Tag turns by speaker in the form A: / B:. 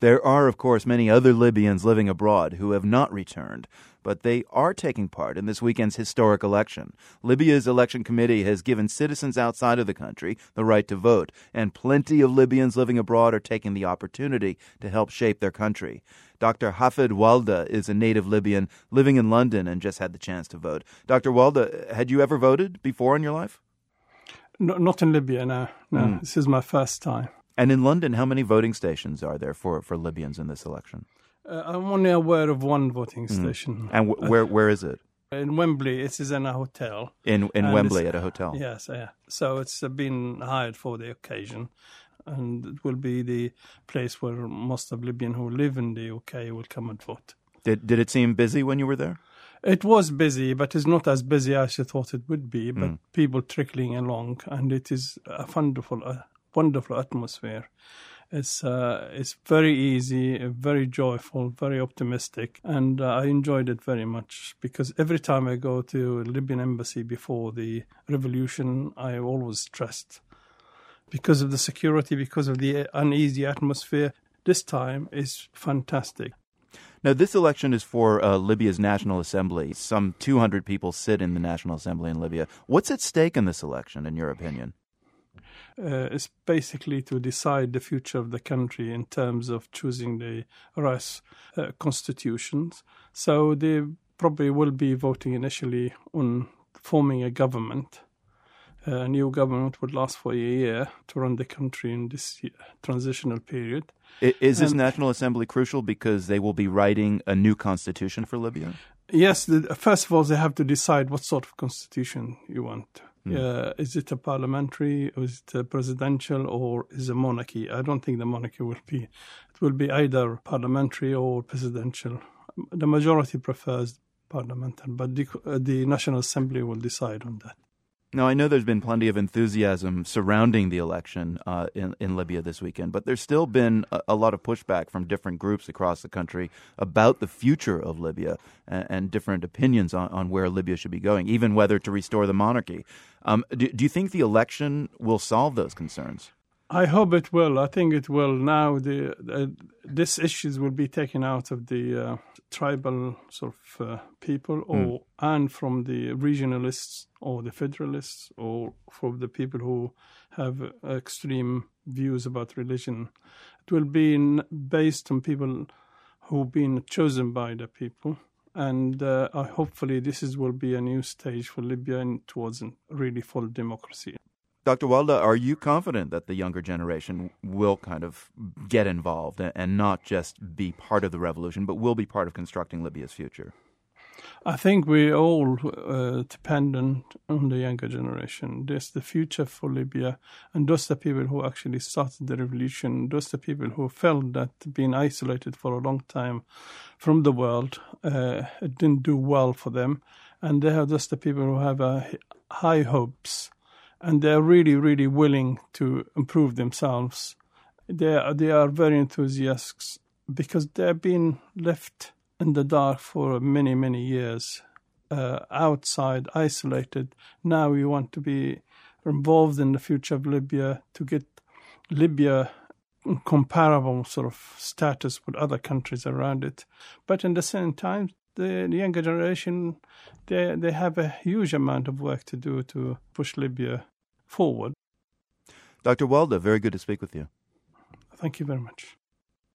A: There are, of course, many other Libyans living abroad who have not returned, but they are taking part in this weekend's historic election. Libya's election committee has given citizens outside of the country the right to vote, and plenty of Libyans living abroad are taking the opportunity to help shape their country. Dr. Hafed Walda is a native Libyan living in London and just had the chance to vote. Dr. Walda, had you ever voted before in your life?
B: No, not in Libya, no. No, mm. this is my first time.
A: And in London, how many voting stations are there for, for Libyans in this election?
B: Uh, I'm only aware of one voting hmm. station.
A: Mm. And w- where where is it?
B: In Wembley, it is in a hotel.
A: In in Wembley at a hotel.
B: Yes, yeah. So it's been hired for the occasion, and it will be the place where most of Libyan who live in the UK will come and vote.
A: Did did it seem busy when you were there?
B: It was busy, but it's not as busy as you thought it would be. But mm. people trickling along, and it is a wonderful, uh, wonderful atmosphere. It's uh, it's very easy, very joyful, very optimistic, and uh, I enjoyed it very much because every time I go to Libyan embassy before the revolution, I always stressed because of the security, because of the uneasy atmosphere. This time is fantastic.
A: Now, this election is for uh, Libya's National Assembly. Some 200 people sit in the National Assembly in Libya. What's at stake in this election, in your opinion?
B: Uh, is basically to decide the future of the country in terms of choosing the right uh, constitutions. So they probably will be voting initially on forming a government. Uh, a new government would last for a year to run the country in this transitional period.
A: Is this and, National Assembly crucial because they will be writing a new constitution for Libya?
B: Yes. The, first of all, they have to decide what sort of constitution you want Mm. Uh, is it a parliamentary, or is it a presidential, or is it a monarchy? I don't think the monarchy will be. It will be either parliamentary or presidential. The majority prefers parliamentary, but the, uh, the National Assembly will decide on that.
A: Now, I know there's been plenty of enthusiasm surrounding the election uh, in, in Libya this weekend, but there's still been a, a, lot of pushback from different groups across the country about the future of Libya and, and different opinions on, on, where Libya should be going, even whether to restore the monarchy. Um, do, do you think the election will solve those concerns?
B: I hope it will. I think it will. Now, the uh, this issues will be taken out of the uh, tribal sort of uh, people, or mm. and from the regionalists or the federalists, or from the people who have extreme views about religion. It will be in, based on people who've been chosen by the people, and uh, hopefully this is, will be a new stage for Libya and towards a really full democracy.
A: Dr. Walda, are you confident that the younger generation will kind of get involved and not just be part of the revolution, but will be part of constructing Libya's future?
B: I think we're all uh, dependent on the younger generation. There's the future for Libya, and those are the people who actually started the revolution. Those are the people who felt that being isolated for a long time from the world uh, it didn't do well for them, and they are just the people who have uh, high hopes and they're really, really willing to improve themselves. They are, they are very enthusiastic because they've been left in the dark for many, many years, uh, outside, isolated. Now we want to be involved in the future of Libya to get Libya comparable sort of status with other countries around it. But in the same time, the younger generation, they they have a huge amount of work to do to push Libya forward.
A: Dr. Walda, very good to speak with you.
B: Thank you very much.